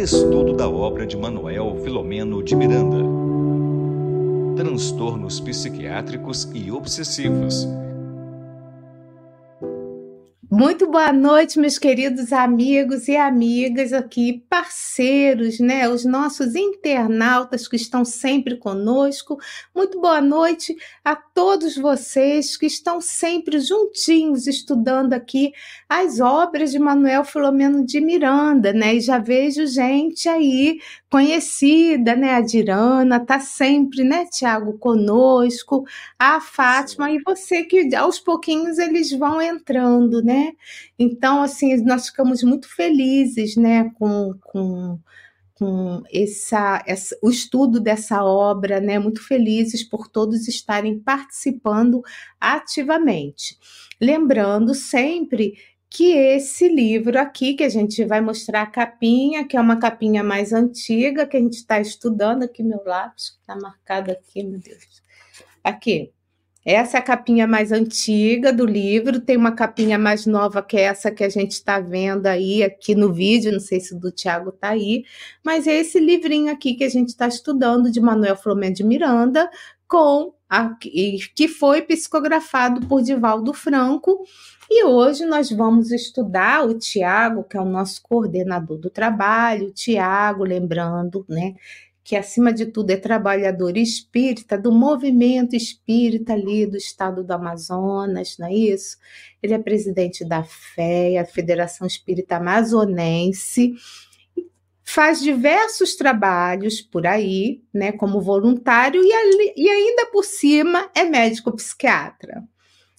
Estudo da obra de Manuel Filomeno de Miranda. Transtornos psiquiátricos e obsessivos muito boa noite, meus queridos amigos e amigas aqui, parceiros, né? Os nossos internautas que estão sempre conosco. Muito boa noite a todos vocês que estão sempre juntinhos estudando aqui as obras de Manuel Filomeno de Miranda, né? E já vejo gente aí conhecida, né? A Dirana tá sempre, né, Tiago, conosco, a Fátima Sim. e você que aos pouquinhos eles vão entrando, né? Então, assim, nós ficamos muito felizes, né, com, com com essa, essa, o estudo dessa obra, né? Muito felizes por todos estarem participando ativamente. Lembrando sempre que esse livro aqui, que a gente vai mostrar a capinha, que é uma capinha mais antiga, que a gente está estudando aqui, meu lápis, está marcado aqui, meu Deus. Aqui. Essa é a capinha mais antiga do livro, tem uma capinha mais nova que é essa que a gente está vendo aí aqui no vídeo, não sei se o do Tiago está aí, mas é esse livrinho aqui que a gente está estudando de Manuel Flamengo de Miranda, com a, que foi psicografado por Divaldo Franco, e hoje nós vamos estudar o Tiago, que é o nosso coordenador do trabalho, Tiago, lembrando, né, que acima de tudo é trabalhador espírita do movimento espírita ali do estado do Amazonas, não é isso? Ele é presidente da FEA, Federação Espírita Amazonense, faz diversos trabalhos por aí, né, como voluntário e, ali, e ainda por cima é médico psiquiatra.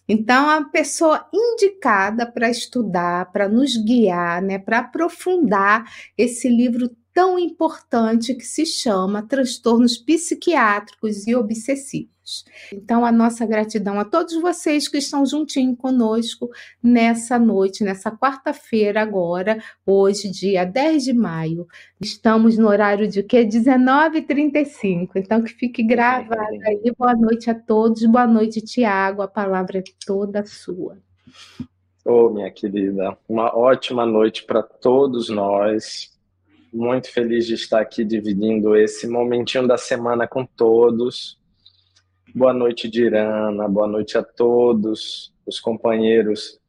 Então, a pessoa indicada para estudar, para nos guiar, né, para aprofundar esse livro tão importante que se chama Transtornos Psiquiátricos e Obsessivos. Então, a nossa gratidão a todos vocês que estão juntinho conosco nessa noite, nessa quarta-feira, agora, hoje, dia 10 de maio. Estamos no horário de quê? 19h35. Então, que fique gravado aí. Boa noite a todos. Boa noite, Tiago. A palavra é toda sua. Ô, oh, minha querida, uma ótima noite para todos nós muito feliz de estar aqui dividindo esse momentinho da semana com todos. Boa noite, Dirana. Boa noite a todos os companheiros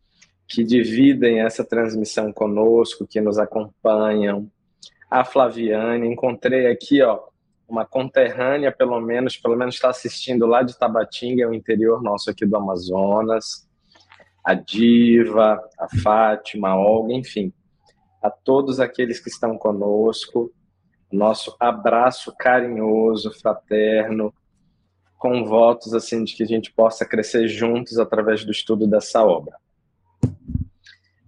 que dividem essa transmissão conosco, que nos acompanham. A Flaviane, encontrei aqui, ó, uma conterrânea, pelo menos, pelo menos está assistindo lá de Tabatinga, é o interior nosso aqui do Amazonas. A Diva, a Fátima, a Olga, enfim a todos aqueles que estão conosco, nosso abraço carinhoso, fraterno, com votos assim de que a gente possa crescer juntos através do estudo dessa obra.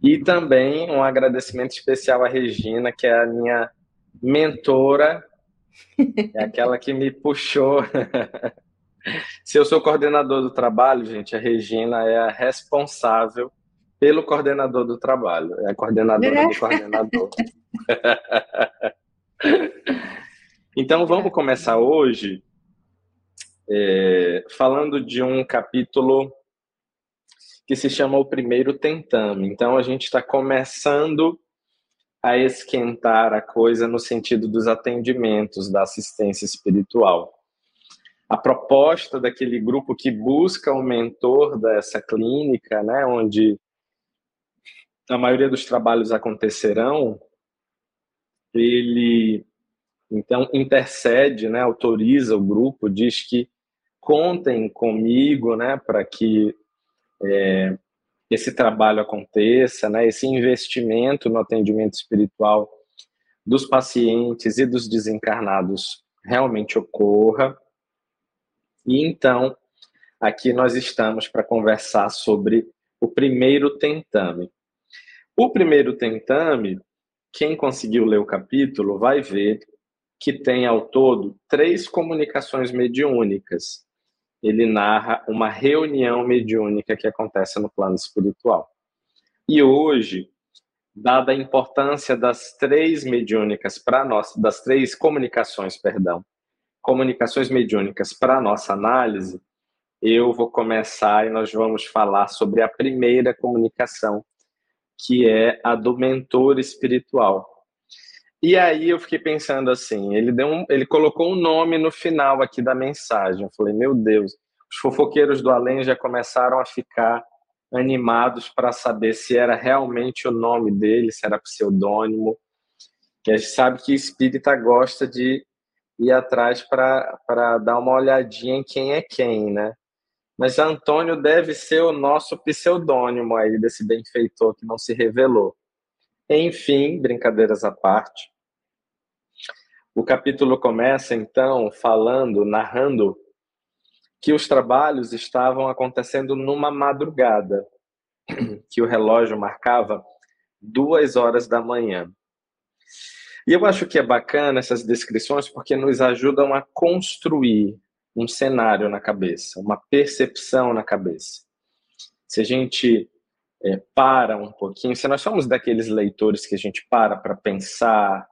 E também um agradecimento especial à Regina, que é a minha mentora, é aquela que me puxou. Se eu sou coordenador do trabalho, gente, a Regina é a responsável pelo coordenador do trabalho, é a coordenadora do coordenador. então vamos começar hoje é, falando de um capítulo que se chama o primeiro tentame. Então a gente está começando a esquentar a coisa no sentido dos atendimentos da assistência espiritual. A proposta daquele grupo que busca o mentor dessa clínica, né, onde a maioria dos trabalhos acontecerão, ele então intercede, né, autoriza o grupo, diz que contem comigo, né, para que é, esse trabalho aconteça, né, esse investimento no atendimento espiritual dos pacientes e dos desencarnados realmente ocorra. E então, aqui nós estamos para conversar sobre o primeiro tentame. O primeiro tentame, quem conseguiu ler o capítulo vai ver que tem ao todo três comunicações mediúnicas. Ele narra uma reunião mediúnica que acontece no plano espiritual. E hoje, dada a importância das três mediúnicas para nós, das três comunicações, perdão, comunicações mediúnicas para nossa análise, eu vou começar e nós vamos falar sobre a primeira comunicação, que é a do mentor espiritual. E aí eu fiquei pensando assim, ele deu um, ele colocou um nome no final aqui da mensagem. Eu falei, meu Deus, os fofoqueiros do além já começaram a ficar animados para saber se era realmente o nome dele, se era pseudônimo. Que a gente sabe que espírita gosta de ir atrás para dar uma olhadinha em quem é quem, né? Mas Antônio deve ser o nosso pseudônimo aí desse benfeitor que não se revelou. Enfim, brincadeiras à parte, o capítulo começa então falando, narrando que os trabalhos estavam acontecendo numa madrugada, que o relógio marcava duas horas da manhã. E eu acho que é bacana essas descrições porque nos ajudam a construir um cenário na cabeça, uma percepção na cabeça. Se a gente é, para um pouquinho, se nós somos daqueles leitores que a gente para para pensar,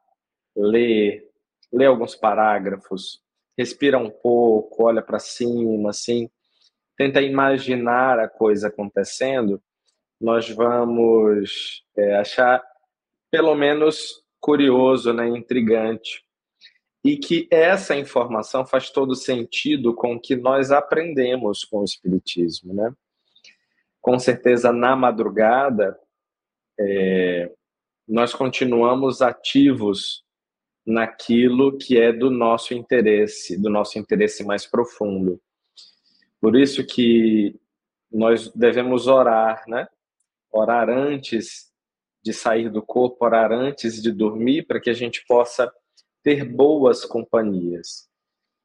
ler, lê alguns parágrafos, respira um pouco, olha para cima, assim, tenta imaginar a coisa acontecendo, nós vamos é, achar pelo menos curioso, né, intrigante. E que essa informação faz todo sentido com o que nós aprendemos com o Espiritismo. Né? Com certeza, na madrugada, é, nós continuamos ativos naquilo que é do nosso interesse, do nosso interesse mais profundo. Por isso que nós devemos orar, né? Orar antes de sair do corpo, orar antes de dormir, para que a gente possa ter boas companhias.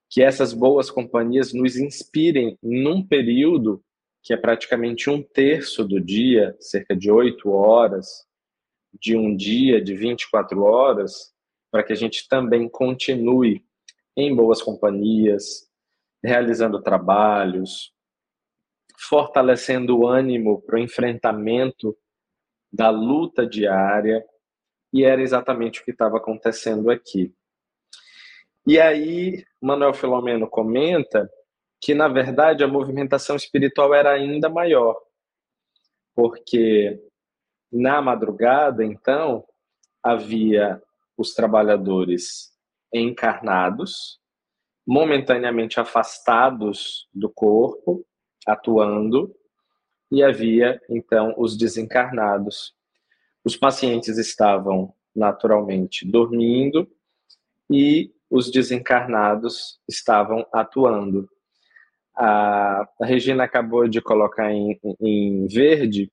Que essas boas companhias nos inspirem num período que é praticamente um terço do dia, cerca de oito horas, de um dia de 24 horas, para que a gente também continue em boas companhias, realizando trabalhos, fortalecendo o ânimo para o enfrentamento da luta diária, e era exatamente o que estava acontecendo aqui. E aí, Manuel Filomeno comenta que, na verdade, a movimentação espiritual era ainda maior, porque na madrugada, então, havia os trabalhadores encarnados, momentaneamente afastados do corpo, atuando, e havia então os desencarnados. Os pacientes estavam naturalmente dormindo e os desencarnados estavam atuando. A, Regina acabou de colocar em, em verde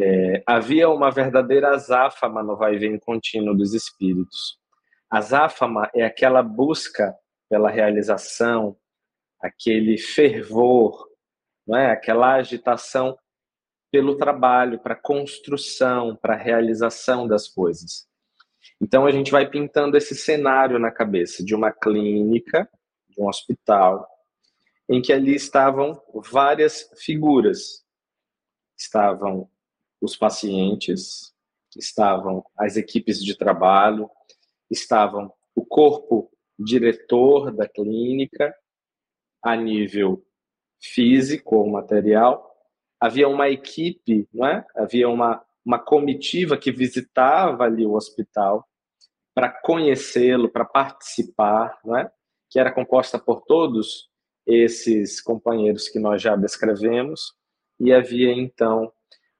é, havia uma verdadeira azáfama no vai e vem contínuo dos espíritos. Azáfama é aquela busca pela realização, aquele fervor, não é? aquela agitação pelo trabalho, para construção, para realização das coisas. Então a gente vai pintando esse cenário na cabeça de uma clínica, de um hospital, em que ali estavam várias figuras. Estavam os pacientes, estavam as equipes de trabalho, estavam o corpo diretor da clínica a nível físico ou material, havia uma equipe, não é? Havia uma uma comitiva que visitava ali o hospital para conhecê-lo, para participar, não é? Que era composta por todos esses companheiros que nós já descrevemos e havia então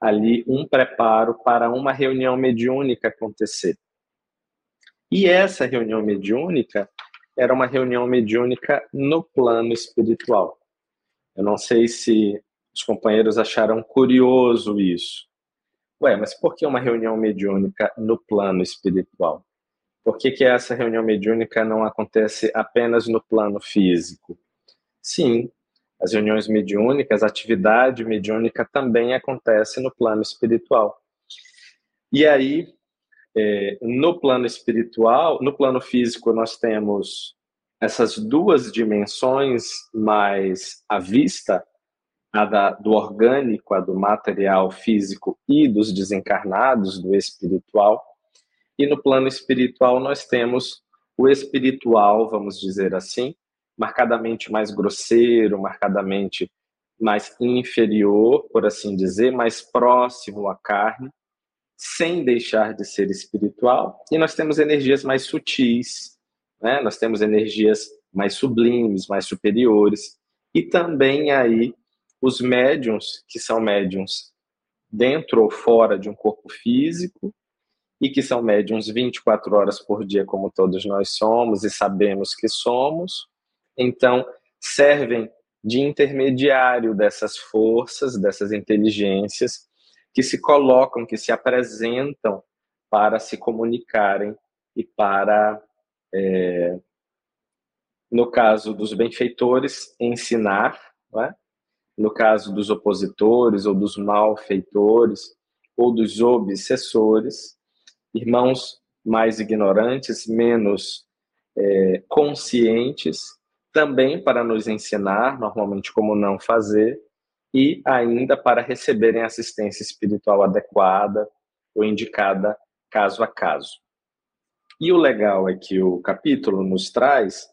ali um preparo para uma reunião mediúnica acontecer. E essa reunião mediúnica era uma reunião mediúnica no plano espiritual. Eu não sei se os companheiros acharam curioso isso. Ué, mas por que uma reunião mediúnica no plano espiritual? Por que, que essa reunião mediúnica não acontece apenas no plano físico? Sim, as reuniões mediúnicas, a atividade mediúnica também acontece no plano espiritual. E aí, é, no plano espiritual, no plano físico, nós temos essas duas dimensões mais à vista, a da, do orgânico, a do material físico e dos desencarnados, do espiritual. E no plano espiritual, nós temos o espiritual, vamos dizer assim, marcadamente mais grosseiro, marcadamente mais inferior, por assim dizer, mais próximo à carne, sem deixar de ser espiritual, e nós temos energias mais sutis, né? nós temos energias mais sublimes, mais superiores, e também aí os médiums, que são médiums dentro ou fora de um corpo físico, e que são médiums 24 horas por dia, como todos nós somos e sabemos que somos, então servem de intermediário dessas forças, dessas inteligências que se colocam, que se apresentam para se comunicarem e para, é, no caso dos benfeitores, ensinar, é? no caso dos opositores ou dos malfeitores ou dos obsessores, irmãos mais ignorantes, menos é, conscientes, também para nos ensinar, normalmente, como não fazer, e ainda para receberem assistência espiritual adequada ou indicada caso a caso. E o legal é que o capítulo nos traz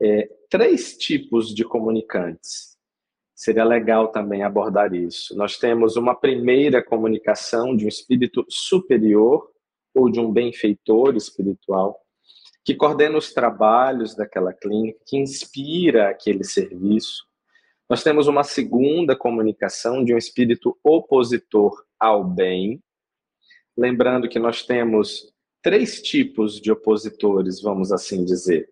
é, três tipos de comunicantes. Seria legal também abordar isso. Nós temos uma primeira comunicação de um espírito superior ou de um benfeitor espiritual que coordena os trabalhos daquela clínica, que inspira aquele serviço. Nós temos uma segunda comunicação de um espírito opositor ao bem. Lembrando que nós temos três tipos de opositores, vamos assim dizer.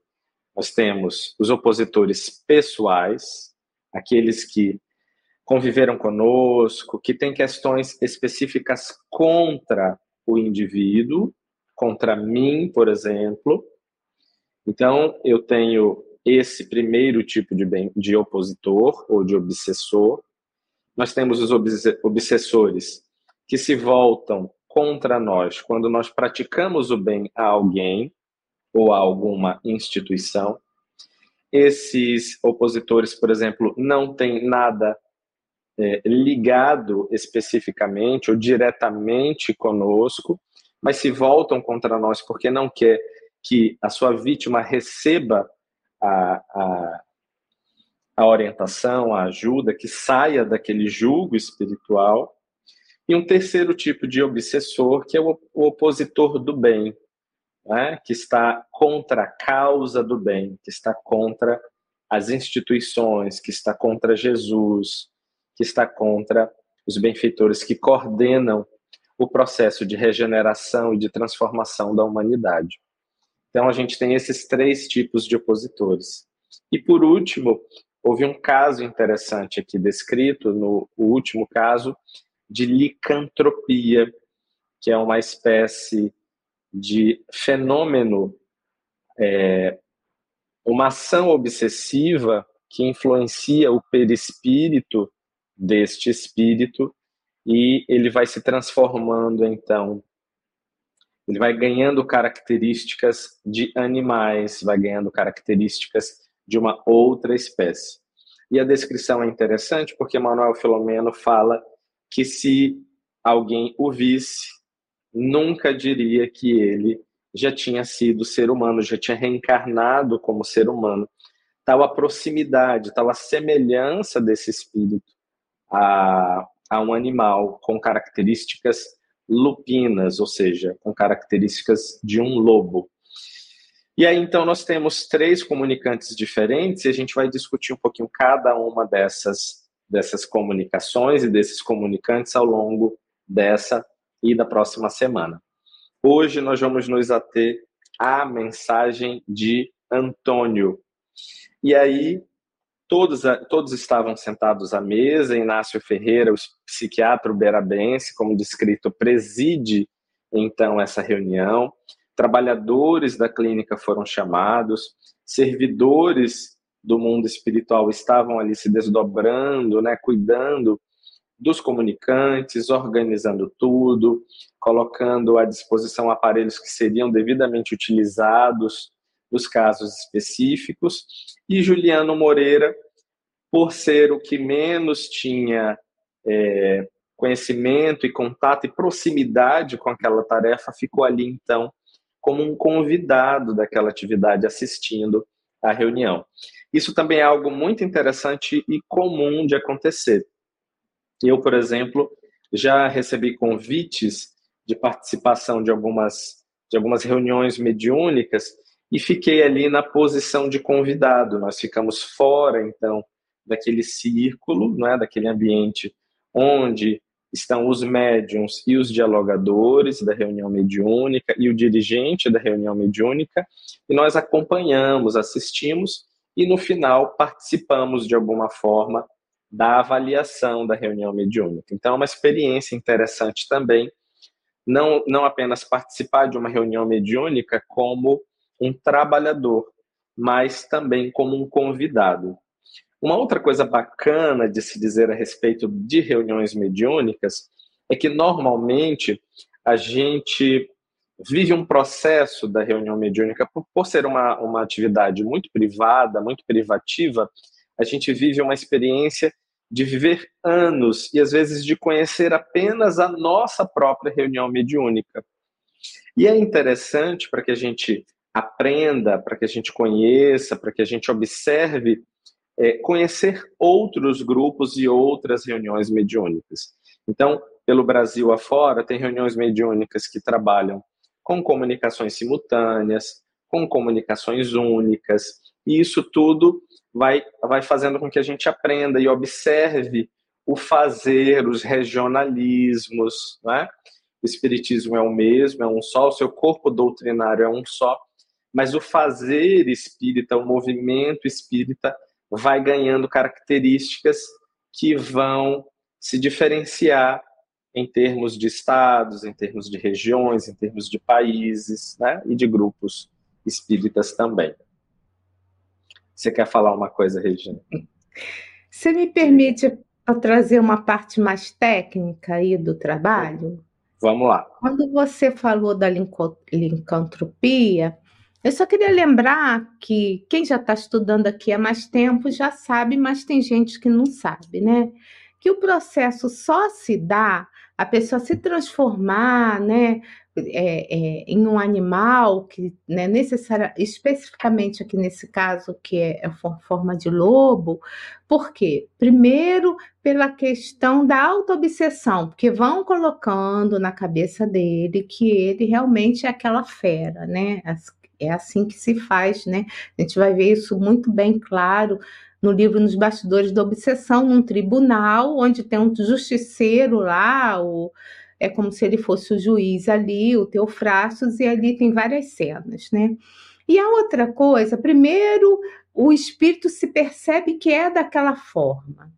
Nós temos os opositores pessoais, aqueles que conviveram conosco, que têm questões específicas contra o indivíduo, contra mim, por exemplo. Então, eu tenho esse primeiro tipo de, bem, de opositor ou de obsessor. Nós temos os obsessores que se voltam contra nós quando nós praticamos o bem a alguém ou a alguma instituição. Esses opositores, por exemplo, não têm nada é, ligado especificamente ou diretamente conosco, mas se voltam contra nós porque não quer que a sua vítima receba a, a, a orientação, a ajuda, que saia daquele julgo espiritual. E um terceiro tipo de obsessor, que é o, o opositor do bem, né? que está contra a causa do bem, que está contra as instituições, que está contra Jesus, que está contra os benfeitores que coordenam o processo de regeneração e de transformação da humanidade. Então, a gente tem esses três tipos de opositores. E, por último, houve um caso interessante aqui descrito, no último caso, de licantropia, que é uma espécie de fenômeno, é, uma ação obsessiva que influencia o perispírito deste espírito e ele vai se transformando então ele vai ganhando características de animais, vai ganhando características de uma outra espécie. E a descrição é interessante porque Manuel Filomeno fala que se alguém o visse, nunca diria que ele já tinha sido ser humano, já tinha reencarnado como ser humano. Tal a proximidade, tal a semelhança desse espírito a, a um animal com características lupinas, ou seja, com características de um lobo. E aí, então, nós temos três comunicantes diferentes e a gente vai discutir um pouquinho cada uma dessas, dessas comunicações e desses comunicantes ao longo dessa e da próxima semana. Hoje nós vamos nos ater à mensagem de Antônio. E aí, Todos, todos estavam sentados à mesa. Inácio Ferreira, o psiquiatra uberabense, como descrito, preside então essa reunião. Trabalhadores da clínica foram chamados, servidores do mundo espiritual estavam ali se desdobrando, né, cuidando dos comunicantes, organizando tudo, colocando à disposição aparelhos que seriam devidamente utilizados nos casos específicos, e Juliano Moreira, por ser o que menos tinha é, conhecimento e contato e proximidade com aquela tarefa, ficou ali então como um convidado daquela atividade assistindo à reunião. Isso também é algo muito interessante e comum de acontecer. Eu, por exemplo, já recebi convites de participação de algumas, de algumas reuniões mediúnicas e fiquei ali na posição de convidado. Nós ficamos fora, então, daquele círculo, né, daquele ambiente onde estão os médiums e os dialogadores da reunião mediúnica e o dirigente da reunião mediúnica, e nós acompanhamos, assistimos e no final participamos de alguma forma da avaliação da reunião mediúnica. Então é uma experiência interessante também, não, não apenas participar de uma reunião mediúnica como um trabalhador, mas também como um convidado. Uma outra coisa bacana de se dizer a respeito de reuniões mediúnicas é que normalmente a gente vive um processo da reunião mediúnica, por, por ser uma, uma atividade muito privada, muito privativa, a gente vive uma experiência de viver anos e às vezes de conhecer apenas a nossa própria reunião mediúnica. E é interessante para que a gente aprenda, para que a gente conheça, para que a gente observe é, conhecer outros grupos e outras reuniões mediúnicas. Então, pelo Brasil afora, tem reuniões mediúnicas que trabalham com comunicações simultâneas, com comunicações únicas, e isso tudo vai, vai fazendo com que a gente aprenda e observe o fazer, os regionalismos, né? O espiritismo é o mesmo, é um só, o seu corpo doutrinário é um só, mas o fazer espírita, o movimento espírita vai ganhando características que vão se diferenciar em termos de estados, em termos de regiões, em termos de países, né? E de grupos espíritas também. Você quer falar uma coisa, Regina? Você me permite trazer uma parte mais técnica aí do trabalho? Vamos lá. Quando você falou da lincantropia, eu só queria lembrar que quem já está estudando aqui há mais tempo já sabe, mas tem gente que não sabe, né? Que o processo só se dá a pessoa se transformar, né, é, é, em um animal que, né, necessária, especificamente aqui nesse caso que é a forma de lobo, por quê? Primeiro pela questão da autoobsessão, porque vão colocando na cabeça dele que ele realmente é aquela fera, né? É assim que se faz, né? A gente vai ver isso muito bem claro no livro Nos Bastidores da Obsessão, num tribunal, onde tem um justiceiro lá, o, é como se ele fosse o juiz ali, o Teofrastos, e ali tem várias cenas, né? E a outra coisa, primeiro, o espírito se percebe que é daquela forma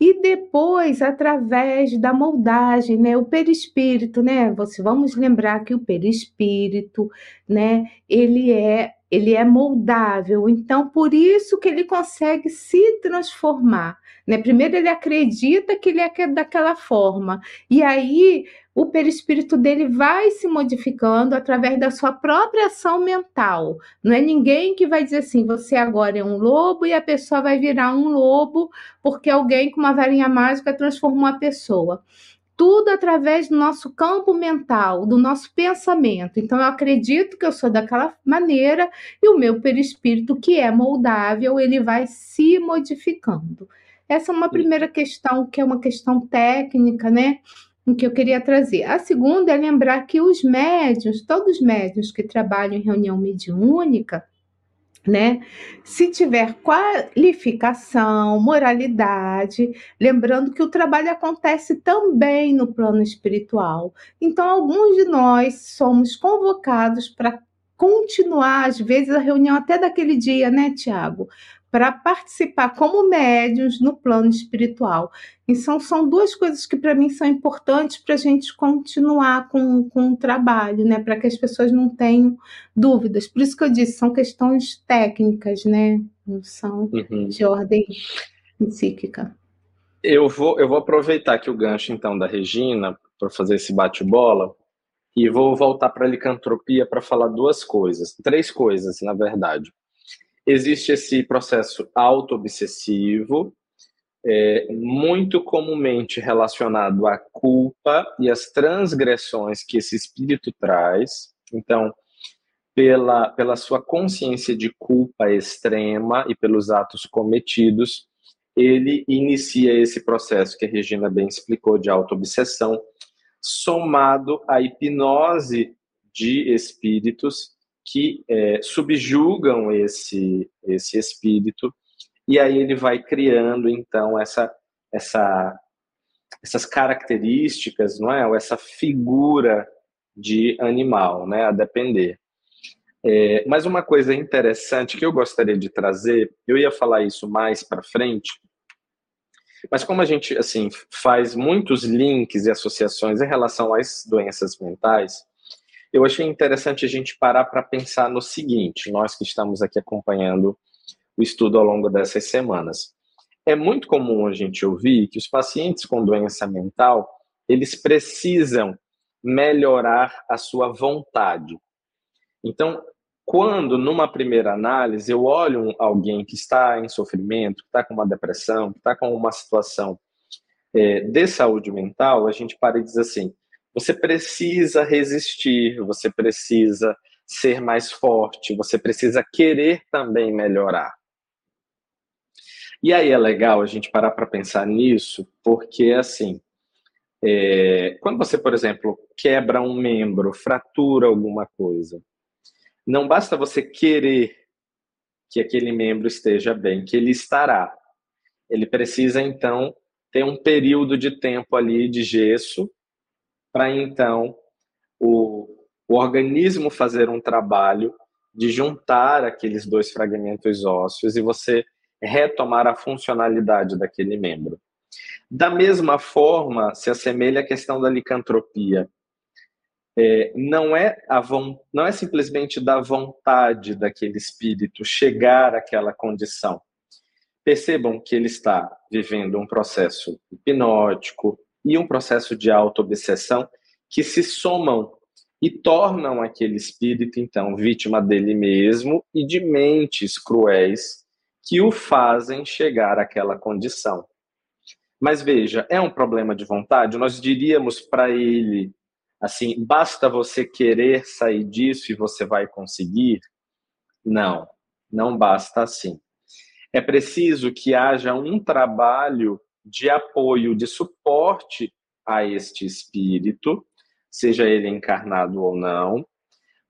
e depois através da moldagem, né, o perispírito, né, você vamos lembrar que o perispírito, né, ele é ele é moldável, então por isso que ele consegue se transformar, né? Primeiro ele acredita que ele é daquela forma, e aí o perispírito dele vai se modificando através da sua própria ação mental. Não é ninguém que vai dizer assim, você agora é um lobo e a pessoa vai virar um lobo porque alguém com uma varinha mágica transformou a pessoa. Tudo através do nosso campo mental, do nosso pensamento. Então, eu acredito que eu sou daquela maneira e o meu perispírito, que é moldável, ele vai se modificando. Essa é uma primeira questão, que é uma questão técnica, né? que eu queria trazer. A segunda é lembrar que os médios, todos os médios que trabalham em reunião mediúnica, né? Se tiver qualificação, moralidade, lembrando que o trabalho acontece também no plano espiritual. Então, alguns de nós somos convocados para continuar, às vezes, a reunião até daquele dia, né, Tiago? Para participar como médiums no plano espiritual. Então, são duas coisas que para mim são importantes para a gente continuar com, com o trabalho, né? Para que as pessoas não tenham dúvidas. Por isso que eu disse, são questões técnicas, né? Não são uhum. de ordem psíquica. Eu vou, eu vou aproveitar aqui o gancho, então, da Regina para fazer esse bate-bola e vou voltar para a licantropia para falar duas coisas, três coisas, na verdade existe esse processo auto-obsessivo, é, muito comumente relacionado à culpa e às transgressões que esse espírito traz. Então, pela, pela sua consciência de culpa extrema e pelos atos cometidos, ele inicia esse processo que a Regina bem explicou de auto-obsessão. somado à hipnose de espíritos que é, subjugam esse, esse espírito, e aí ele vai criando, então, essa, essa, essas características, não é? Ou essa figura de animal, né? A depender. É, mas uma coisa interessante que eu gostaria de trazer, eu ia falar isso mais para frente, mas como a gente assim faz muitos links e associações em relação às doenças mentais, eu achei interessante a gente parar para pensar no seguinte, nós que estamos aqui acompanhando o estudo ao longo dessas semanas. É muito comum a gente ouvir que os pacientes com doença mental, eles precisam melhorar a sua vontade. Então, quando, numa primeira análise, eu olho alguém que está em sofrimento, que está com uma depressão, que está com uma situação é, de saúde mental, a gente para e diz assim: você precisa resistir, você precisa ser mais forte, você precisa querer também melhorar. E aí é legal a gente parar para pensar nisso, porque assim, é, quando você, por exemplo, quebra um membro, fratura alguma coisa, não basta você querer que aquele membro esteja bem, que ele estará. Ele precisa, então, ter um período de tempo ali de gesso para, então, o, o organismo fazer um trabalho de juntar aqueles dois fragmentos ósseos e você retomar a funcionalidade daquele membro. Da mesma forma, se assemelha à questão da licantropia é, não, é a não é simplesmente da vontade daquele espírito chegar àquela condição. Percebam que ele está vivendo um processo hipnótico e um processo de auto-obsessão que se somam e tornam aquele espírito, então, vítima dele mesmo e de mentes cruéis que o fazem chegar àquela condição. Mas veja, é um problema de vontade? Nós diríamos para ele assim, basta você querer sair disso e você vai conseguir? Não, não basta assim. É preciso que haja um trabalho de apoio, de suporte a este espírito, seja ele encarnado ou não,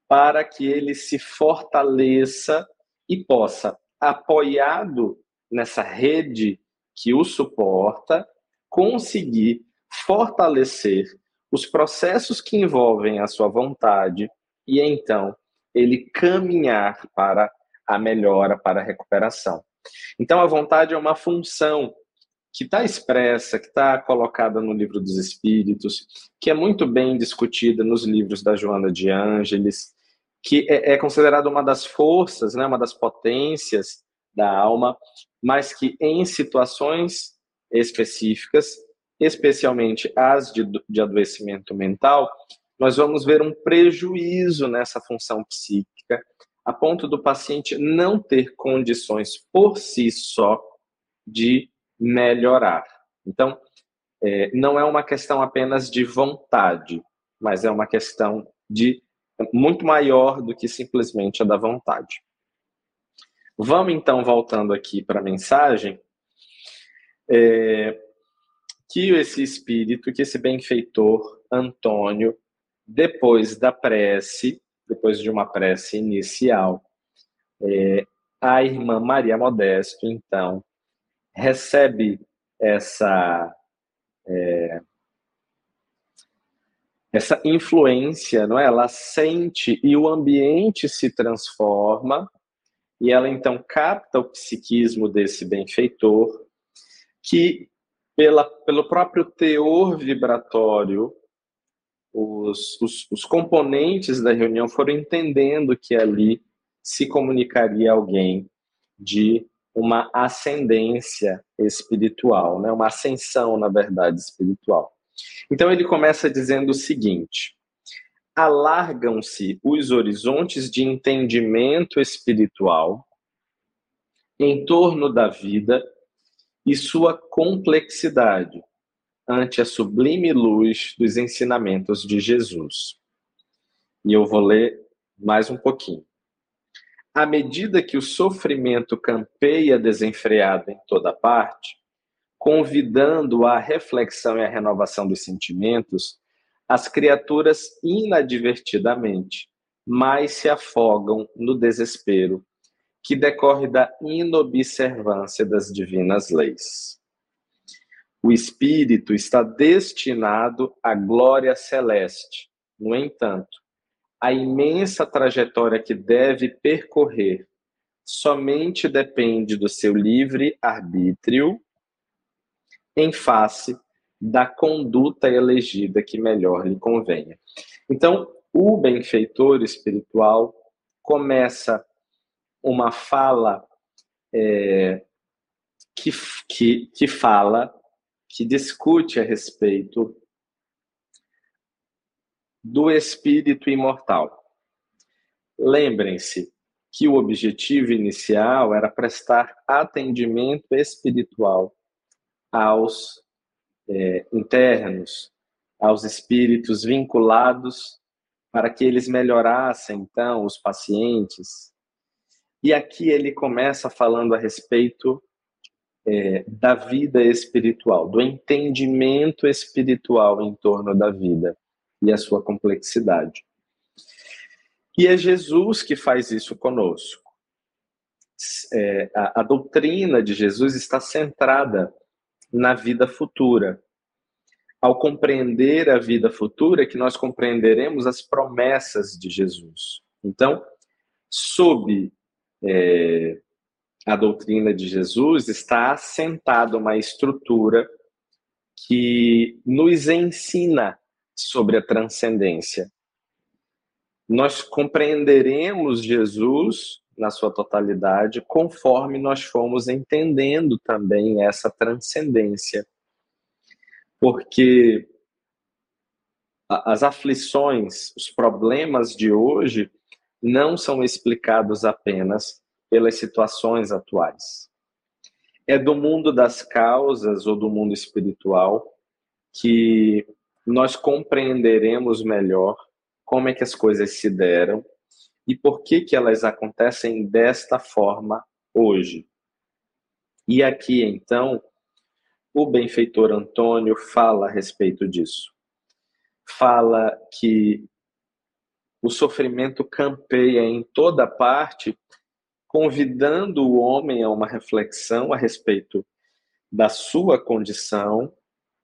para que ele se fortaleça e possa, apoiado nessa rede que o suporta, conseguir fortalecer os processos que envolvem a sua vontade e então ele caminhar para a melhora, para a recuperação. Então, a vontade é uma função que está expressa, que está colocada no livro dos Espíritos, que é muito bem discutida nos livros da Joana de Ângeles, que é, é considerada uma das forças, né, uma das potências da alma, mas que em situações específicas especialmente as de, de adoecimento mental, nós vamos ver um prejuízo nessa função psíquica, a ponto do paciente não ter condições por si só de melhorar. Então, é, não é uma questão apenas de vontade, mas é uma questão de muito maior do que simplesmente a da vontade. Vamos então voltando aqui para a mensagem. É, que esse espírito, que esse benfeitor Antônio, depois da prece, depois de uma prece inicial, é, a irmã Maria Modesto, então, recebe essa é, essa influência, não é? Ela sente e o ambiente se transforma e ela então capta o psiquismo desse benfeitor que pela, pelo próprio teor vibratório, os, os, os componentes da reunião foram entendendo que ali se comunicaria alguém de uma ascendência espiritual, né? uma ascensão, na verdade, espiritual. Então ele começa dizendo o seguinte: alargam-se os horizontes de entendimento espiritual em torno da vida e sua complexidade ante a sublime luz dos ensinamentos de Jesus. E eu vou ler mais um pouquinho. À medida que o sofrimento campeia desenfreado em toda parte, convidando à reflexão e à renovação dos sentimentos, as criaturas inadvertidamente mais se afogam no desespero que decorre da inobservância das divinas leis. O espírito está destinado à glória celeste. No entanto, a imensa trajetória que deve percorrer somente depende do seu livre arbítrio em face da conduta elegida que melhor lhe convenha. Então, o benfeitor espiritual começa uma fala é, que, que, que fala, que discute a respeito do espírito imortal. Lembrem-se que o objetivo inicial era prestar atendimento espiritual aos é, internos, aos espíritos vinculados, para que eles melhorassem, então, os pacientes. E aqui ele começa falando a respeito é, da vida espiritual, do entendimento espiritual em torno da vida e a sua complexidade. E é Jesus que faz isso conosco. É, a, a doutrina de Jesus está centrada na vida futura. Ao compreender a vida futura, é que nós compreenderemos as promessas de Jesus. Então, sob é, a doutrina de Jesus, está assentada uma estrutura que nos ensina sobre a transcendência. Nós compreenderemos Jesus na sua totalidade, conforme nós fomos entendendo também essa transcendência. Porque as aflições, os problemas de hoje não são explicados apenas pelas situações atuais. É do mundo das causas ou do mundo espiritual que nós compreenderemos melhor como é que as coisas se deram e por que, que elas acontecem desta forma hoje. E aqui, então, o benfeitor Antônio fala a respeito disso. Fala que o sofrimento campeia em toda parte, convidando o homem a uma reflexão a respeito da sua condição,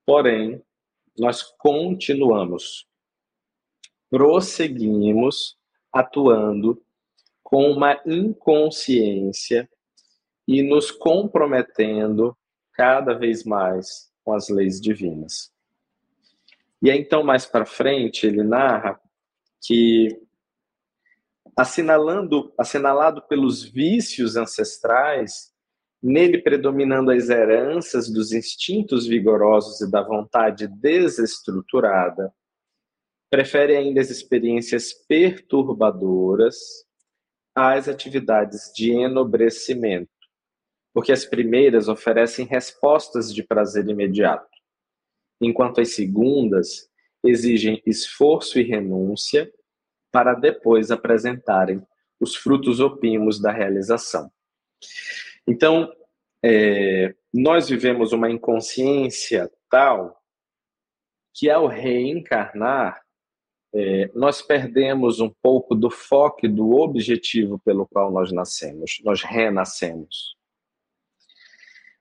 porém, nós continuamos, prosseguimos atuando com uma inconsciência e nos comprometendo cada vez mais com as leis divinas. E aí, então, mais para frente, ele narra que, assinalando, assinalado pelos vícios ancestrais, nele predominando as heranças dos instintos vigorosos e da vontade desestruturada, prefere ainda as experiências perturbadoras às atividades de enobrecimento, porque as primeiras oferecem respostas de prazer imediato, enquanto as segundas exigem esforço e renúncia para depois apresentarem os frutos opimos da realização. Então, é, nós vivemos uma inconsciência tal que, ao reencarnar, é, nós perdemos um pouco do foco e do objetivo pelo qual nós nascemos, nós renascemos.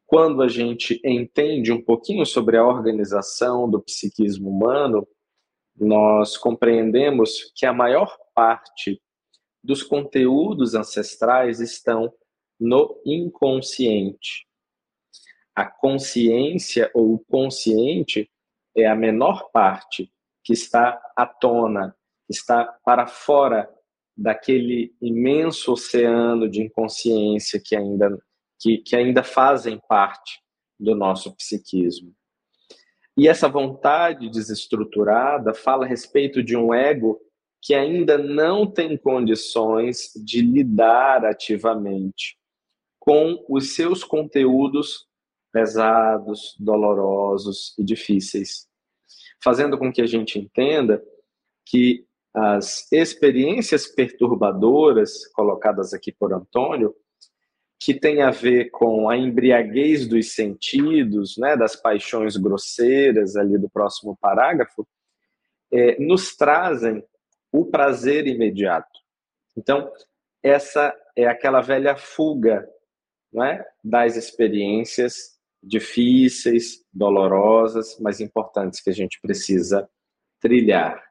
Quando a gente entende um pouquinho sobre a organização do psiquismo humano, nós compreendemos que a maior parte dos conteúdos ancestrais estão no inconsciente. A consciência ou o consciente é a menor parte que está à tona, está para fora daquele imenso oceano de inconsciência que ainda, que, que ainda fazem parte do nosso psiquismo. E essa vontade desestruturada fala a respeito de um ego que ainda não tem condições de lidar ativamente com os seus conteúdos pesados, dolorosos e difíceis fazendo com que a gente entenda que as experiências perturbadoras colocadas aqui por Antônio, que tem a ver com a embriaguez dos sentidos, né, das paixões grosseiras ali do próximo parágrafo, é, nos trazem o prazer imediato. Então, essa é aquela velha fuga não é? das experiências difíceis, dolorosas, mas importantes que a gente precisa trilhar.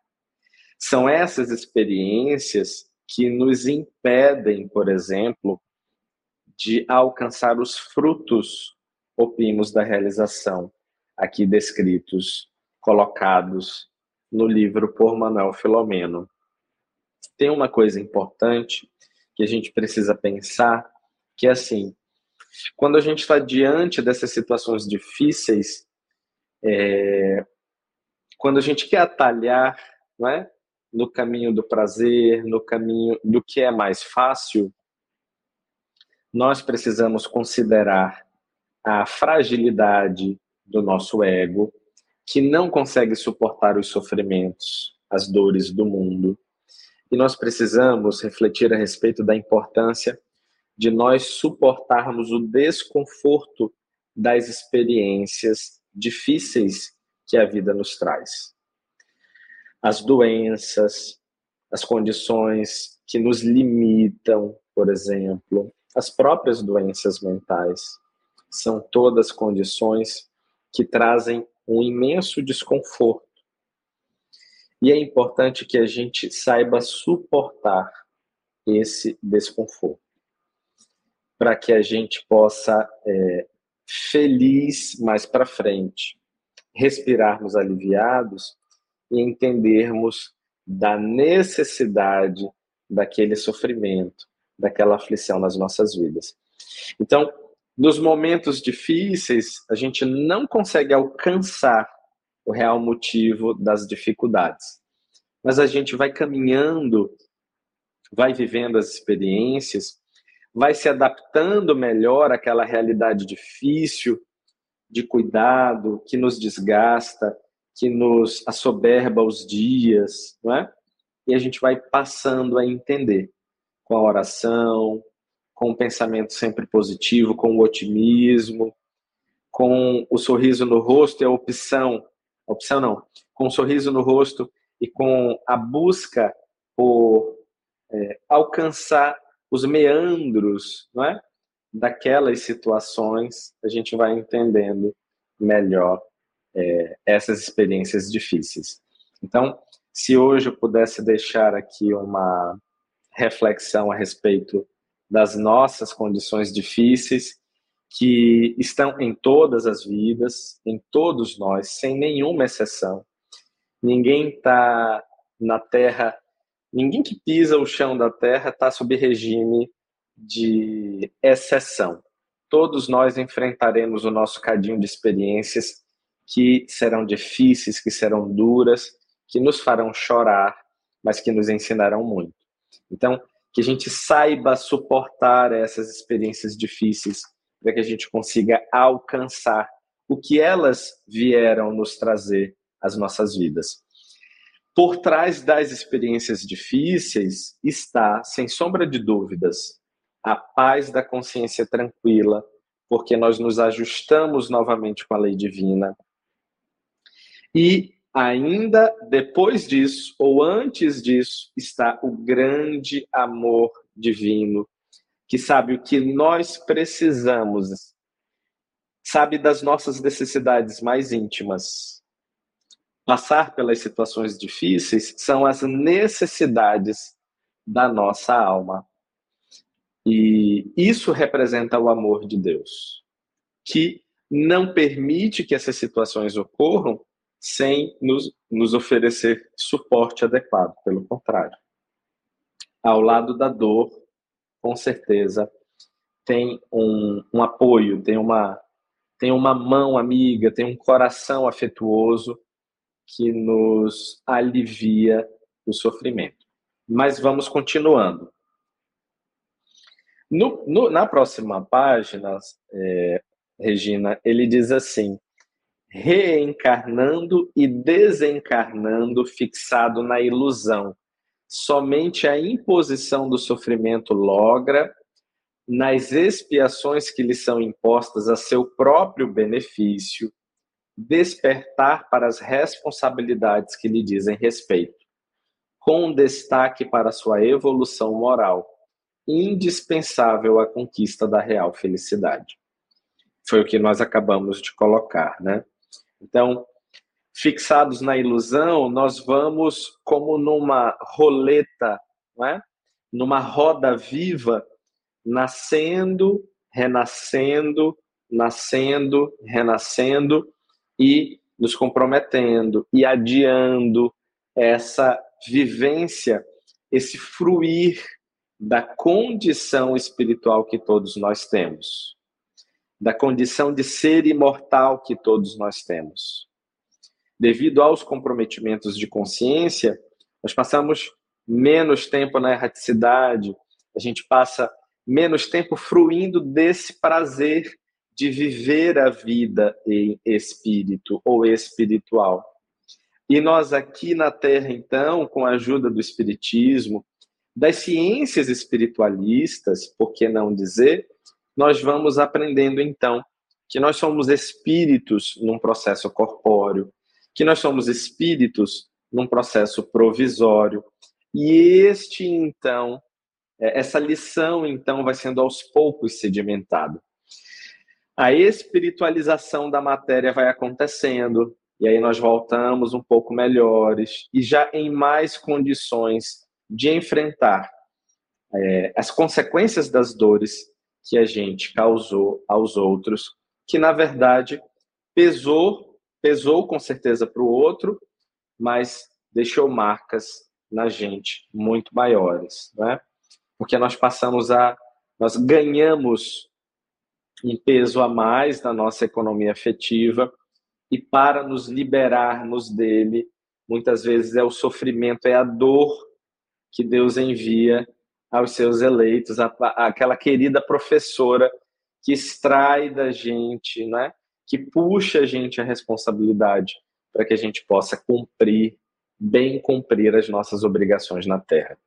São essas experiências que nos impedem, por exemplo, de alcançar os frutos opimos da realização, aqui descritos, colocados no livro por Manuel Filomeno. Tem uma coisa importante que a gente precisa pensar, que é assim, quando a gente está diante dessas situações difíceis, é, quando a gente quer atalhar não é, no caminho do prazer, no caminho do que é mais fácil, nós precisamos considerar a fragilidade do nosso ego, que não consegue suportar os sofrimentos, as dores do mundo. E nós precisamos refletir a respeito da importância de nós suportarmos o desconforto das experiências difíceis que a vida nos traz. As doenças, as condições que nos limitam, por exemplo, as próprias doenças mentais, são todas condições que trazem um imenso desconforto. E é importante que a gente saiba suportar esse desconforto, para que a gente possa, é, feliz mais para frente, respirarmos aliviados e entendermos da necessidade daquele sofrimento, daquela aflição nas nossas vidas. Então, nos momentos difíceis, a gente não consegue alcançar o real motivo das dificuldades. Mas a gente vai caminhando, vai vivendo as experiências, vai se adaptando melhor àquela realidade difícil, de cuidado, que nos desgasta, que nos assoberba os dias, não é? E a gente vai passando a entender com a oração, com o pensamento sempre positivo, com o otimismo, com o sorriso no rosto e a opção, opção não, com o sorriso no rosto e com a busca por é, alcançar os meandros, não é? Daquelas situações, a gente vai entendendo melhor é, essas experiências difíceis. Então, se hoje eu pudesse deixar aqui uma reflexão a respeito das nossas condições difíceis, que estão em todas as vidas, em todos nós, sem nenhuma exceção. Ninguém está na Terra, ninguém que pisa o chão da Terra está sob regime de exceção. Todos nós enfrentaremos o nosso cadinho de experiências que serão difíceis, que serão duras, que nos farão chorar, mas que nos ensinarão muito. Então, que a gente saiba suportar essas experiências difíceis, para que a gente consiga alcançar o que elas vieram nos trazer às nossas vidas. Por trás das experiências difíceis está, sem sombra de dúvidas, a paz da consciência tranquila, porque nós nos ajustamos novamente com a lei divina. E Ainda depois disso, ou antes disso, está o grande amor divino, que sabe o que nós precisamos, sabe das nossas necessidades mais íntimas. Passar pelas situações difíceis são as necessidades da nossa alma. E isso representa o amor de Deus, que não permite que essas situações ocorram sem nos, nos oferecer suporte adequado, pelo contrário. Ao lado da dor, com certeza, tem um, um apoio, tem uma, tem uma mão amiga, tem um coração afetuoso que nos alivia o sofrimento. Mas vamos continuando. No, no, na próxima página, é, Regina, ele diz assim: reencarnando e desencarnando fixado na ilusão. Somente a imposição do sofrimento logra, nas expiações que lhe são impostas a seu próprio benefício, despertar para as responsabilidades que lhe dizem respeito, com destaque para sua evolução moral, indispensável à conquista da real felicidade. Foi o que nós acabamos de colocar, né? Então, fixados na ilusão, nós vamos como numa roleta, não é? numa roda viva, nascendo, renascendo, nascendo, renascendo e nos comprometendo e adiando essa vivência, esse fruir da condição espiritual que todos nós temos, da condição de ser imortal que todos nós temos. Devido aos comprometimentos de consciência, nós passamos menos tempo na erraticidade, a gente passa menos tempo fruindo desse prazer de viver a vida em espírito ou espiritual. E nós aqui na Terra, então, com a ajuda do Espiritismo, das ciências espiritualistas, por que não dizer, nós vamos aprendendo então que nós somos espíritos num processo corpóreo, que nós somos espíritos num processo provisório. E este então, é, essa lição então vai sendo aos poucos sedimentada. A espiritualização da matéria vai acontecendo, e aí nós voltamos um pouco melhores e já em mais condições de enfrentar é, as consequências das dores que a gente causou aos outros, que na verdade pesou, pesou com certeza para o outro, mas deixou marcas na gente muito maiores, né? Porque nós passamos a, nós ganhamos um peso a mais na nossa economia afetiva e para nos liberarmos dele, muitas vezes é o sofrimento, é a dor que Deus envia aos seus eleitos, aquela querida professora que extrai da gente, né? que puxa a gente a responsabilidade para que a gente possa cumprir, bem cumprir as nossas obrigações na Terra.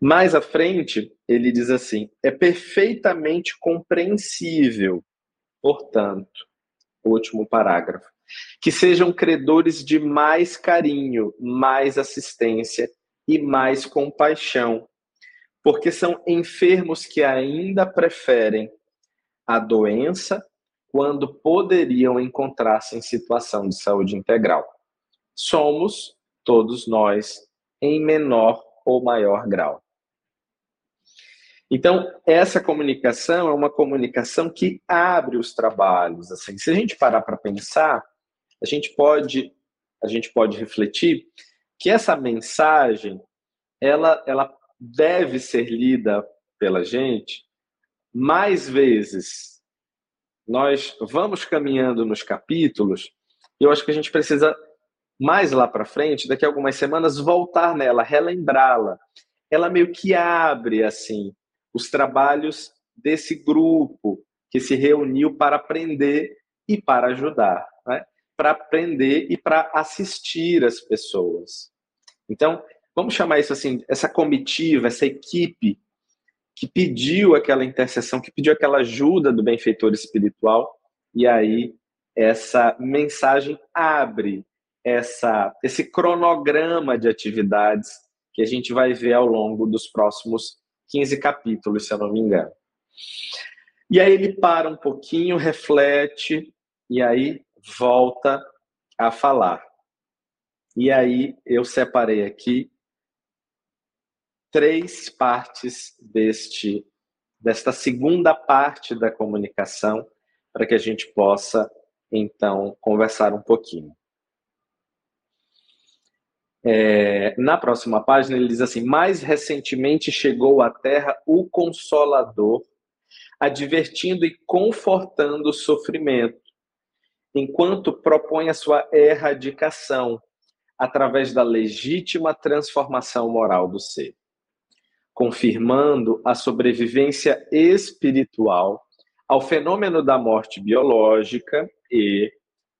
Mais à frente, ele diz assim: é perfeitamente compreensível, portanto, último parágrafo, que sejam credores de mais carinho, mais assistência e mais compaixão, porque são enfermos que ainda preferem a doença quando poderiam encontrar-se em situação de saúde integral. Somos, todos nós, em menor ou maior grau. Então, essa comunicação é uma comunicação que abre os trabalhos. Assim, se a gente parar para pensar, a gente pode a gente pode refletir que essa mensagem ela ela deve ser lida pela gente mais vezes. Nós vamos caminhando nos capítulos, e eu acho que a gente precisa mais lá para frente, daqui a algumas semanas, voltar nela, relembrá-la. Ela meio que abre assim os trabalhos desse grupo que se reuniu para aprender e para ajudar, né? para aprender e para assistir as pessoas. Então, vamos chamar isso assim, essa comitiva, essa equipe que pediu aquela intercessão, que pediu aquela ajuda do benfeitor espiritual, e aí essa mensagem abre essa, esse cronograma de atividades que a gente vai ver ao longo dos próximos 15 capítulos, se eu não me engano. E aí ele para um pouquinho, reflete, e aí volta a falar. E aí eu separei aqui três partes deste desta segunda parte da comunicação para que a gente possa então conversar um pouquinho. É, na próxima página, ele diz assim: Mais recentemente chegou à Terra o Consolador, advertindo e confortando o sofrimento, enquanto propõe a sua erradicação através da legítima transformação moral do ser, confirmando a sobrevivência espiritual ao fenômeno da morte biológica e,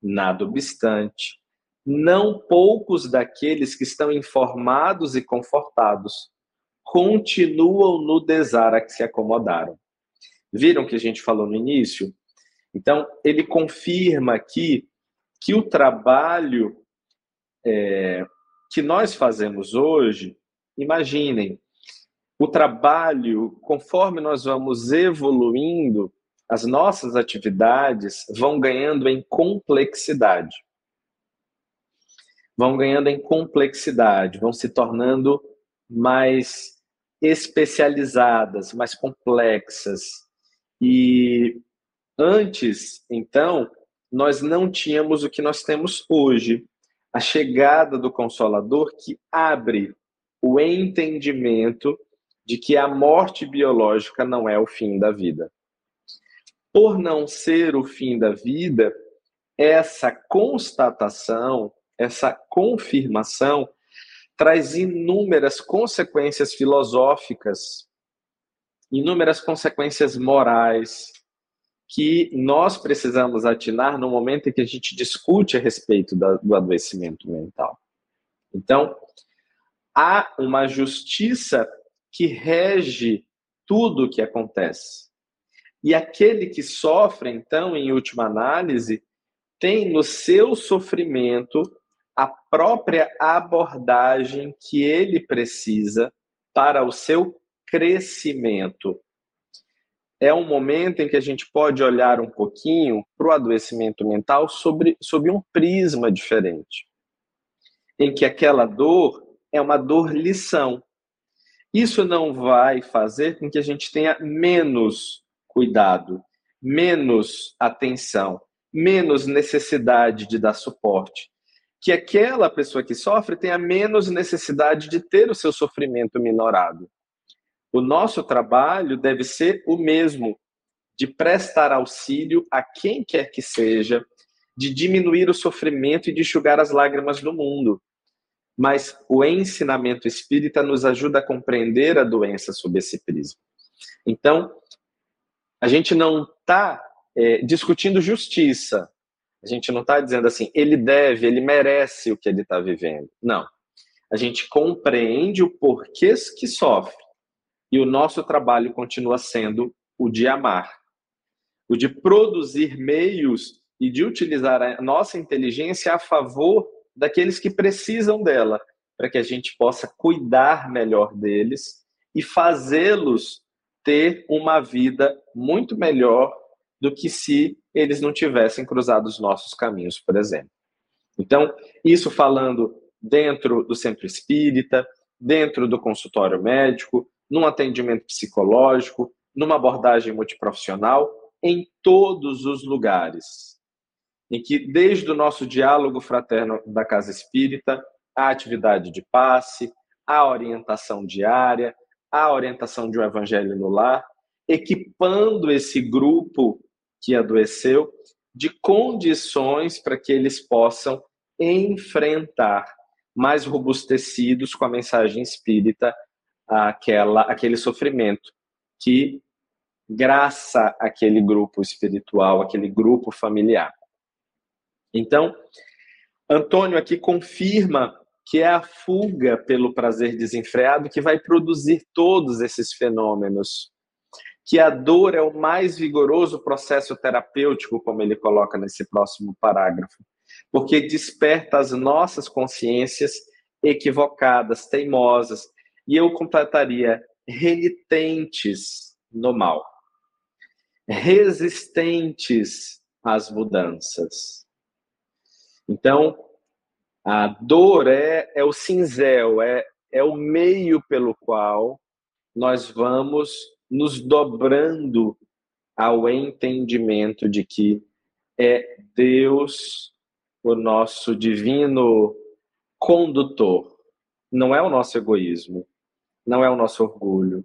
nada obstante, não poucos daqueles que estão informados e confortados continuam no desar a que se acomodaram. Viram que a gente falou no início? Então, ele confirma aqui que o trabalho é, que nós fazemos hoje, imaginem, o trabalho, conforme nós vamos evoluindo, as nossas atividades vão ganhando em complexidade. Vão ganhando em complexidade, vão se tornando mais especializadas, mais complexas. E antes, então, nós não tínhamos o que nós temos hoje, a chegada do Consolador que abre o entendimento de que a morte biológica não é o fim da vida. Por não ser o fim da vida, essa constatação, essa confirmação, traz inúmeras consequências filosóficas, inúmeras consequências morais, que nós precisamos atinar no momento em que a gente discute a respeito do adoecimento mental. Então, há uma justiça que rege tudo o que acontece. E aquele que sofre, então, em última análise, tem no seu sofrimento a própria abordagem que ele precisa para o seu crescimento é um momento em que a gente pode olhar um pouquinho para o adoecimento mental sobre, sob um prisma diferente, em que aquela dor é uma dor lição. Isso não vai fazer com que a gente tenha menos cuidado, menos atenção, menos necessidade de dar suporte. Que aquela pessoa que sofre tenha menos necessidade de ter o seu sofrimento minorado. O nosso trabalho deve ser o mesmo, de prestar auxílio a quem quer que seja, de diminuir o sofrimento e de enxugar as lágrimas do mundo. Mas o ensinamento espírita nos ajuda a compreender a doença sob esse prisma. Então, a gente não está é, discutindo justiça. A gente não está dizendo assim, ele deve, ele merece o que ele está vivendo. Não. A gente compreende o porquê que sofre e o nosso trabalho continua sendo o de amar, o de produzir meios e de utilizar a nossa inteligência a favor daqueles que precisam dela, para que a gente possa cuidar melhor deles e fazê-los ter uma vida muito melhor do que se eles não tivessem cruzado os nossos caminhos, por exemplo. Então, isso falando dentro do centro espírita, dentro do consultório médico, num atendimento psicológico, numa abordagem multiprofissional, em todos os lugares. Em que, desde o nosso diálogo fraterno da Casa Espírita, a atividade de passe, a orientação diária, a orientação de um evangelho no lar, equipando esse grupo que adoeceu de condições para que eles possam enfrentar mais robustecidos com a mensagem espírita aquela, aquele sofrimento que graça aquele grupo espiritual, aquele grupo familiar. Então, Antônio aqui confirma que é a fuga pelo prazer desenfreado que vai produzir todos esses fenômenos. Que a dor é o mais vigoroso processo terapêutico, como ele coloca nesse próximo parágrafo, porque desperta as nossas consciências equivocadas, teimosas, e eu completaria renitentes no mal, resistentes às mudanças. Então, a dor é, é o cinzel, é, é o meio pelo qual nós vamos nos dobrando ao entendimento de que é Deus o nosso divino condutor, não é o nosso egoísmo, não é o nosso orgulho.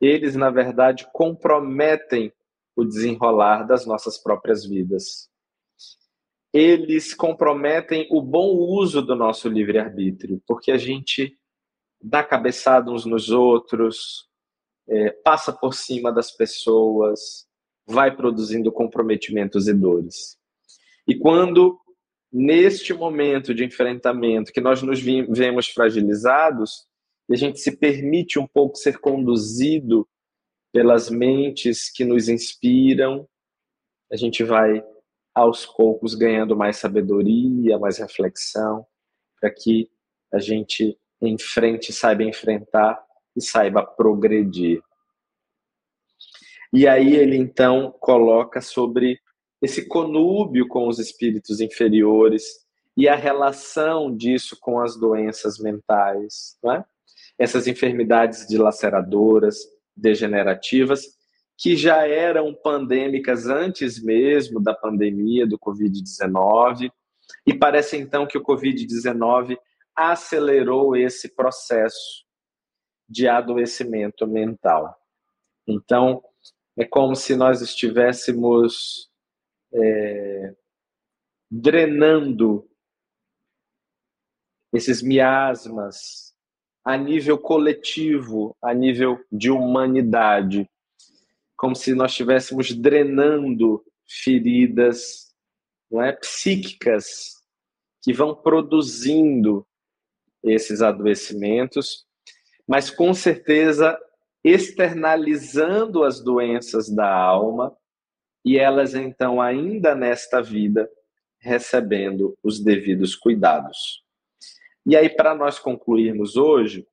Eles, na verdade, comprometem o desenrolar das nossas próprias vidas. Eles comprometem o bom uso do nosso livre-arbítrio, porque a gente dá cabeçada uns nos outros, é, passa por cima das pessoas, vai produzindo comprometimentos e dores. E quando, neste momento de enfrentamento, que nós nos vemos fragilizados, e a gente se permite um pouco ser conduzido pelas mentes que nos inspiram, a gente vai aos poucos ganhando mais sabedoria, mais reflexão, para que a gente enfrente, saiba enfrentar e saiba progredir. E aí ele então coloca sobre esse conúbio com os espíritos inferiores e a relação disso com as doenças mentais, é? essas enfermidades dilaceradoras, degenerativas, que já eram pandêmicas antes mesmo da pandemia do Covid-19, e parece então que o Covid-19 acelerou esse processo de adoecimento mental. Então, é como se nós estivéssemos é, drenando esses miasmas a nível coletivo, a nível de humanidade, como se nós estivéssemos drenando feridas não é, psíquicas que vão produzindo esses adoecimentos, mas com certeza externalizando as doenças da alma e elas então ainda nesta vida recebendo os devidos cuidados. E aí para nós concluirmos hoje,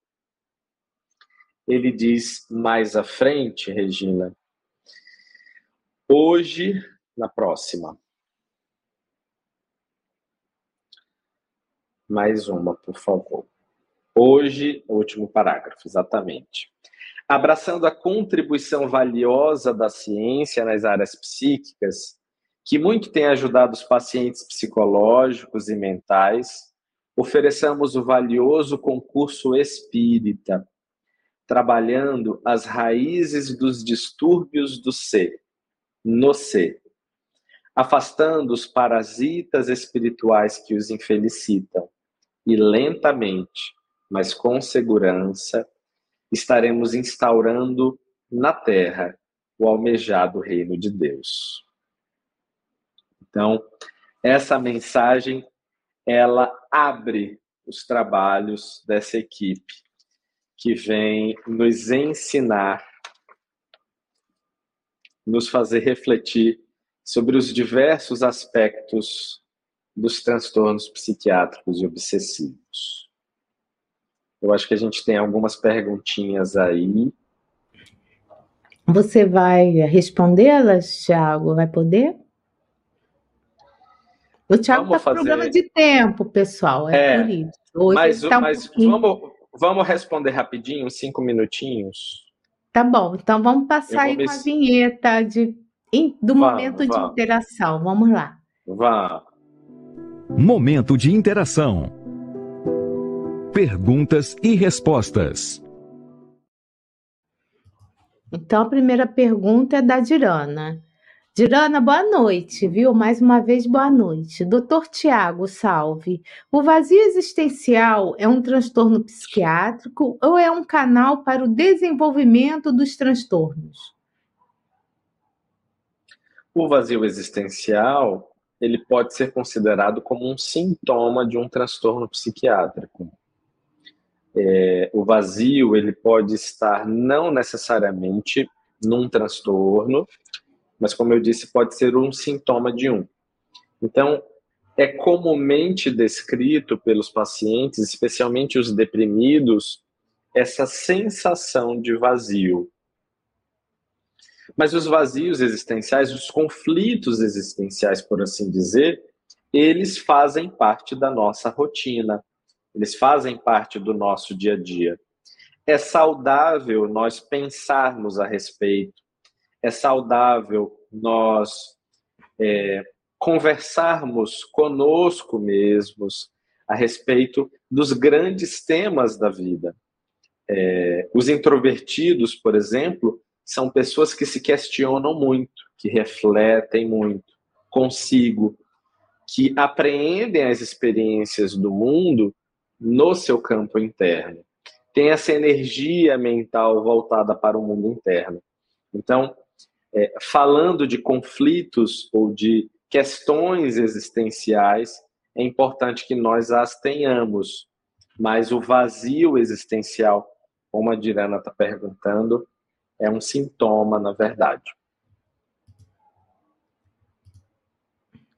ele diz mais à frente, Regina, hoje, na próxima. Mais uma, por favor. Hoje, último parágrafo, exatamente. Abraçando a contribuição valiosa da ciência nas áreas psíquicas, que muito tem ajudado os pacientes psicológicos e mentais, ofereçamos o valioso concurso espírita, trabalhando as raízes dos distúrbios do ser, no ser, afastando os parasitas espirituais que os infelicitam e lentamente, mas com segurança, estaremos instaurando na terra o almejado reino de Deus. Então, essa mensagem ela abre os trabalhos dessa equipe que vem nos ensinar, nos fazer refletir sobre os diversos aspectos dos transtornos psiquiátricos e obsessivos. Eu acho que a gente tem algumas perguntinhas aí. Você vai respondê-las, Thiago? Vai poder? O Thiago está fazer... problema de tempo, pessoal. É, é por isso. Hoje mas, tá um mas pouquinho... vamos, vamos responder rapidinho, cinco minutinhos. Tá bom, então vamos passar aí me... com a vinheta de, do vamos, momento vamos. de interação. Vamos lá. Vá. Momento de interação. Perguntas e respostas. Então, a primeira pergunta é da Dirana. Dirana, boa noite, viu? Mais uma vez, boa noite. Doutor Tiago, salve. O vazio existencial é um transtorno psiquiátrico ou é um canal para o desenvolvimento dos transtornos? O vazio existencial, ele pode ser considerado como um sintoma de um transtorno psiquiátrico. É, o vazio ele pode estar não necessariamente num transtorno, mas como eu disse, pode ser um sintoma de um. Então, é comumente descrito pelos pacientes, especialmente os deprimidos, essa sensação de vazio. Mas os vazios existenciais, os conflitos existenciais, por assim dizer, eles fazem parte da nossa rotina eles fazem parte do nosso dia a dia. É saudável nós pensarmos a respeito, é saudável nós é, conversarmos conosco mesmos a respeito dos grandes temas da vida. É, os introvertidos, por exemplo, são pessoas que se questionam muito, que refletem muito consigo, que apreendem as experiências do mundo no seu campo interno. Tem essa energia mental voltada para o mundo interno. Então, é, falando de conflitos ou de questões existenciais, é importante que nós as tenhamos. Mas o vazio existencial, como a Dirana está perguntando, é um sintoma, na verdade.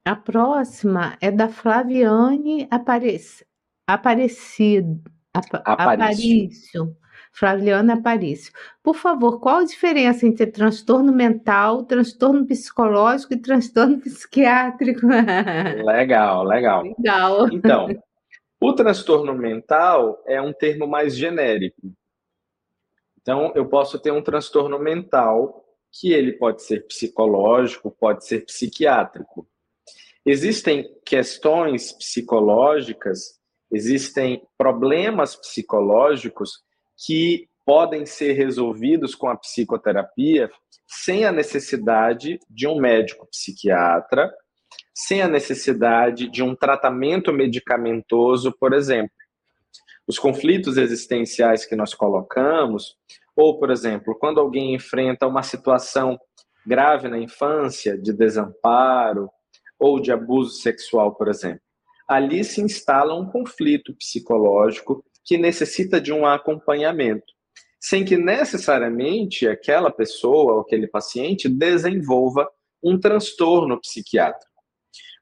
A próxima é da Flaviane Aparec... Aparecido. Apa... Aparício. Flaviana Aparício. Por favor, qual a diferença entre transtorno mental, transtorno psicológico e transtorno psiquiátrico? Legal, legal. Legal. Então, o transtorno mental é um termo mais genérico. Então, eu posso ter um transtorno mental que ele pode ser psicológico, pode ser psiquiátrico. Existem questões psicológicas, existem problemas psicológicos que podem ser resolvidos com a psicoterapia sem a necessidade de um médico psiquiatra, sem a necessidade de um tratamento medicamentoso, por exemplo. Os conflitos existenciais que nós colocamos, ou, por exemplo, quando alguém enfrenta uma situação grave na infância, de desamparo ou de abuso sexual, por exemplo, ali se instala um conflito psicológico que necessita de um acompanhamento, sem que necessariamente aquela pessoa ou aquele paciente desenvolva um transtorno psiquiátrico.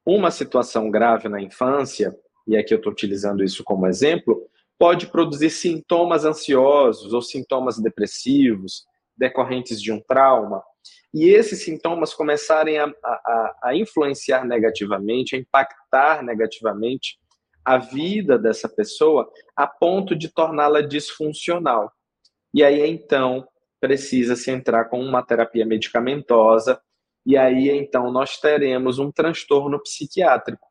Uma situação grave na infância, e aqui eu estou utilizando isso como exemplo, pode produzir sintomas ansiosos ou sintomas depressivos decorrentes de um trauma, e esses sintomas começarem a, a, a influenciar negativamente, a impactar negativamente a vida dessa pessoa a ponto de torná-la disfuncional. E aí então precisa se entrar com uma terapia medicamentosa e aí então nós teremos um transtorno psiquiátrico.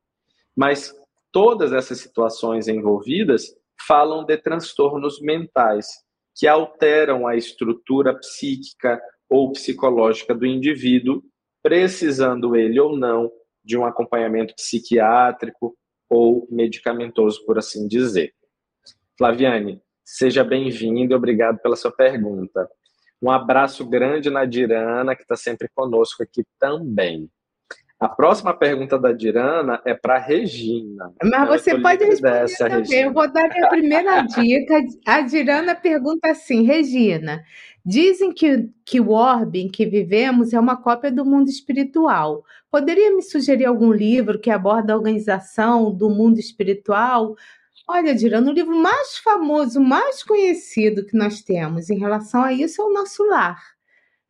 Mas todas essas situações envolvidas falam de transtornos mentais que alteram a estrutura psíquica ou psicológica do indivíduo, precisando ele ou não de um acompanhamento psiquiátrico ou medicamentoso, por assim dizer. Flaviane, seja bem-vindo e obrigado pela sua pergunta. Um abraço grande na Dirana, que está sempre conosco aqui também. A próxima pergunta da Dirana é para Regina. Mas você pode responder dessa, também. Regina. Eu vou dar minha primeira dica. A Dirana pergunta assim, Regina, dizem que, que o orbe em que vivemos é uma cópia do mundo espiritual. Poderia me sugerir algum livro que aborda a organização do mundo espiritual? Olha, Dirana, o livro mais famoso, mais conhecido que nós temos em relação a isso é o Nosso Lar.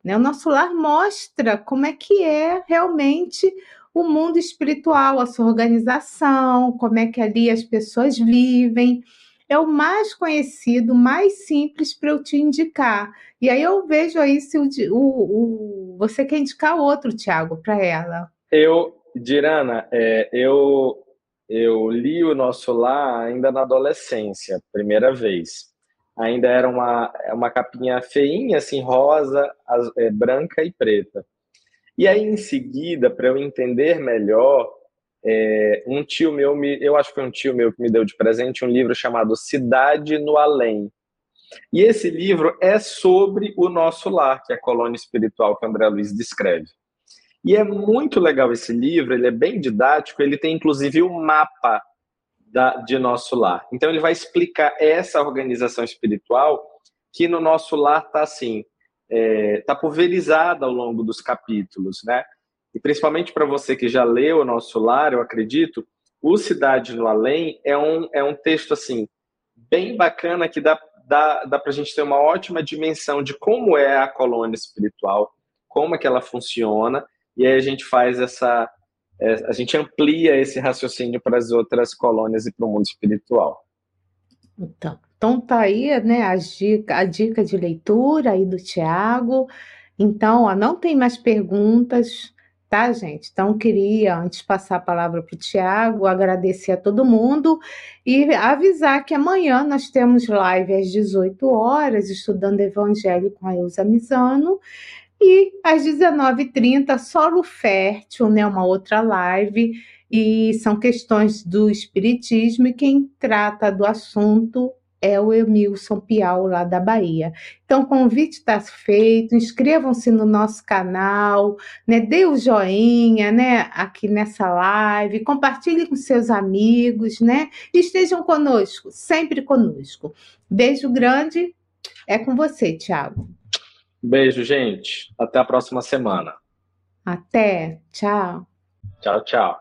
Né? O nosso lar mostra como é que é realmente o mundo espiritual, a sua organização, como é que ali as pessoas vivem. É o mais conhecido, mais simples para eu te indicar. E aí eu vejo aí se o, o, o você quer indicar outro, Tiago, para ela. Eu, Dirana, é, eu, eu li o nosso lá ainda na adolescência, primeira vez ainda era uma, uma capinha feinha, assim, rosa, é, branca e preta. E aí, em seguida, para eu entender melhor, é, um tio meu, me, eu acho que foi um tio meu que me deu de presente um livro chamado Cidade no Além. E esse livro é sobre o nosso lar, que é a colônia espiritual que André Luiz descreve. E é muito legal esse livro, ele é bem didático, ele tem inclusive o um mapa da, de nosso lar. Então ele vai explicar essa organização espiritual que no nosso lar está assim, está é, tá pulverizada ao longo dos capítulos, né? E principalmente para você que já leu o nosso lar, eu acredito, o Cidade no Além é um, é um texto assim bem bacana que dá, dá, dá para a gente ter uma ótima dimensão de como é a colônia espiritual, como é que ela funciona, e aí a gente faz essa é, a gente amplia esse raciocínio para as outras colônias e para o mundo espiritual. Então, então tá aí, né, a dica, a dica de leitura aí do Tiago. Então, ó, não tem mais perguntas, tá, gente? Então, queria, antes de passar a palavra para o Tiago, agradecer a todo mundo e avisar que amanhã nós temos live às 18 horas, estudando Evangelho com a Elza Misano. E às 19h30, Solo Fértil, né, uma outra live, e são questões do Espiritismo, e quem trata do assunto é o Emilson Piau, lá da Bahia. Então, o convite está feito, inscrevam-se no nosso canal, né? Dê o joinha, né? Aqui nessa live, compartilhe com seus amigos, né? E estejam conosco, sempre conosco. Beijo grande, é com você, Tiago. Beijo, gente. Até a próxima semana. Até. Tchau. Tchau, tchau.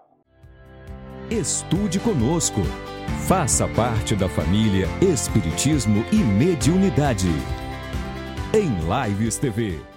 Estude conosco. Faça parte da família Espiritismo e Mediunidade. Em Lives TV.